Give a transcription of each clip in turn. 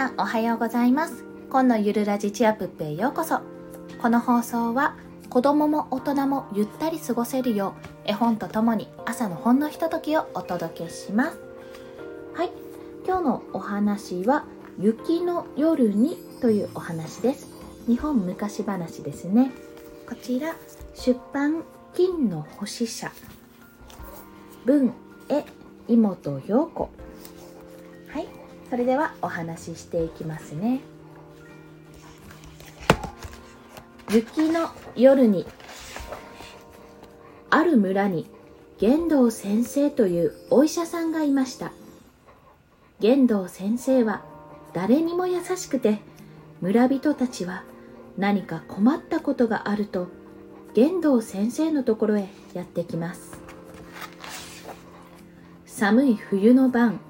さんおはようございます。今のゆるラジチアプッペへようこそ。この放送は子供も大人もゆったり過ごせるよう絵本とともに朝のほんのひとときをお届けします。はい。今日のお話は雪の夜にというお話です。日本昔話ですね。こちら出版金の星社。文絵妹陽子。それではお話ししていきますね。雪の夜にある村に玄道先生というお医者さんがいました。玄道先生は誰にも優しくて村人たちは何か困ったことがあると玄道先生のところへやってきます。寒い冬の晩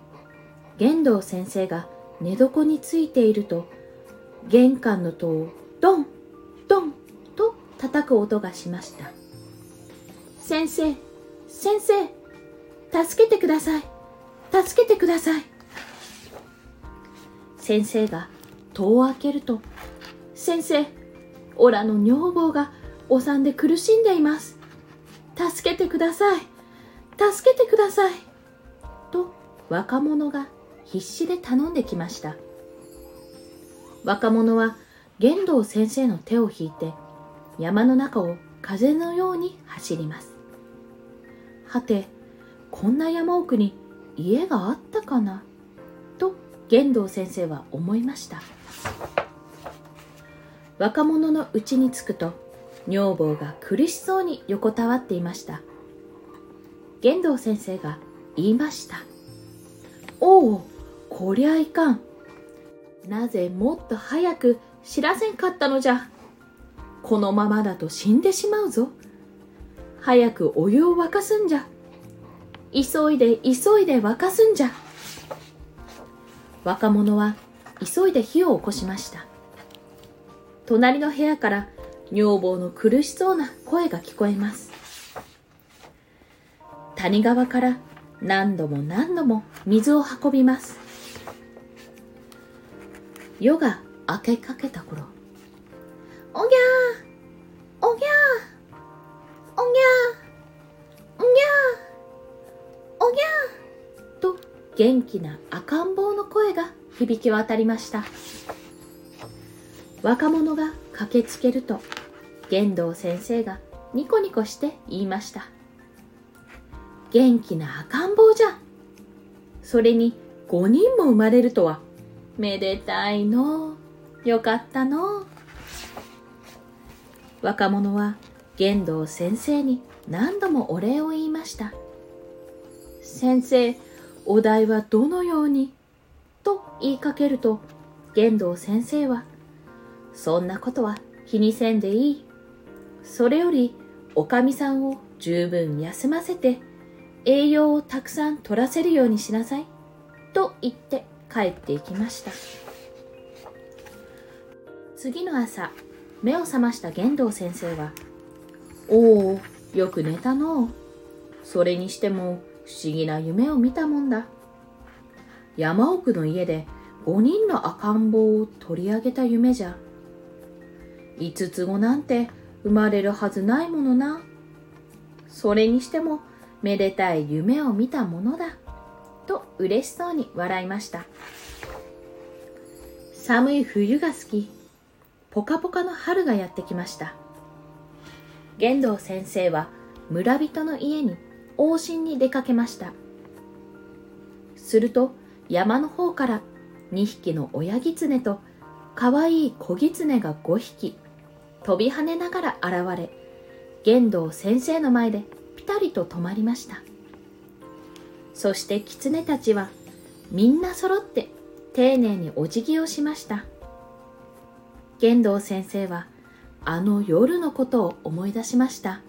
玄道先生が寝床についていると玄関の戸をドンドンと叩く音がしました。先生先生助けてください。助けてください。先生が戸を開けると先生オラの女房がお産で苦しんでいます。助けてください。助けてください。と若者が必死で頼んできました。若者は玄道先生の手を引いて山の中を風のように走ります。はてこんな山奥に家があったかな？と玄道先生は思いました。若者の家に着くと女房が苦しそうに横たわっていました。玄道先生が言いました「おおこりゃいかん。なぜもっと早く知らせんかったのじゃ。このままだと死んでしまうぞ。早くお湯を沸かすんじゃ。急いで急いで沸かすんじゃ。若者は急いで火を起こしました。隣の部屋から女房の苦しそうな声が聞こえます。谷川から何度も何度も水を運びます。夜が明けかけた頃。おぎゃーおぎゃーおぎゃーおぎゃーおぎゃーと元気な赤ん坊の声が響き渡りました。若者が駆けつけると玄道先生がニコニコして言いました。元気な赤ん坊じゃ。それに5人も生まれるとはめでたいの。よかったの。若者は玄道先生に何度もお礼を言いました。先生お題はどのように？と言いかけると玄道先生はそんなことは気にせんでいい。それよりおかみさんを十分休ませて栄養をたくさん取らせるようにしなさい。と言って帰っていきました。次の朝目を覚ました玄道先生は「おおよく寝たの。それにしても不思議な夢を見たもんだ。山奥の家で5人の赤ん坊を取り上げた夢じゃ。5つ子なんて生まれるはずないものな。それにしてもめでたい夢を見たものだ。と嬉しそうに笑いました。寒い冬が好き。ポカポカの春がやってきました。玄道先生は村人の家に往診に出かけました。すると山の方から2匹の親狐とかわいい小狐が5匹飛び跳ねながら現れ玄道先生の前でピタリと止まりました。そして狐たちはみんな揃って丁寧にお辞儀をしました。玄道先生はあの夜のことを思い出しました。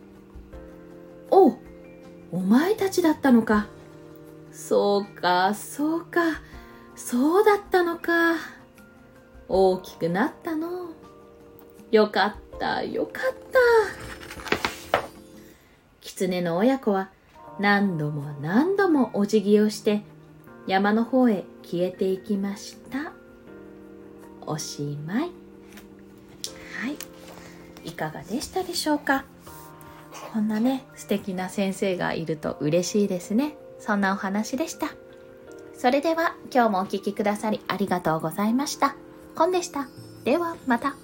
おうお前たちだったのか。そうかそうかそうだったのか。大きくなったの。よかったよかった。狐の親子は何度も何度もお辞儀をして山の方へ消えていきました。おしまい。はい。いかがでしたでしょうか？こんなね素敵な先生がいると嬉しいですね。そんなお話でした。それでは今日もお聴きくださりありがとうございました。コンでした。ではまた。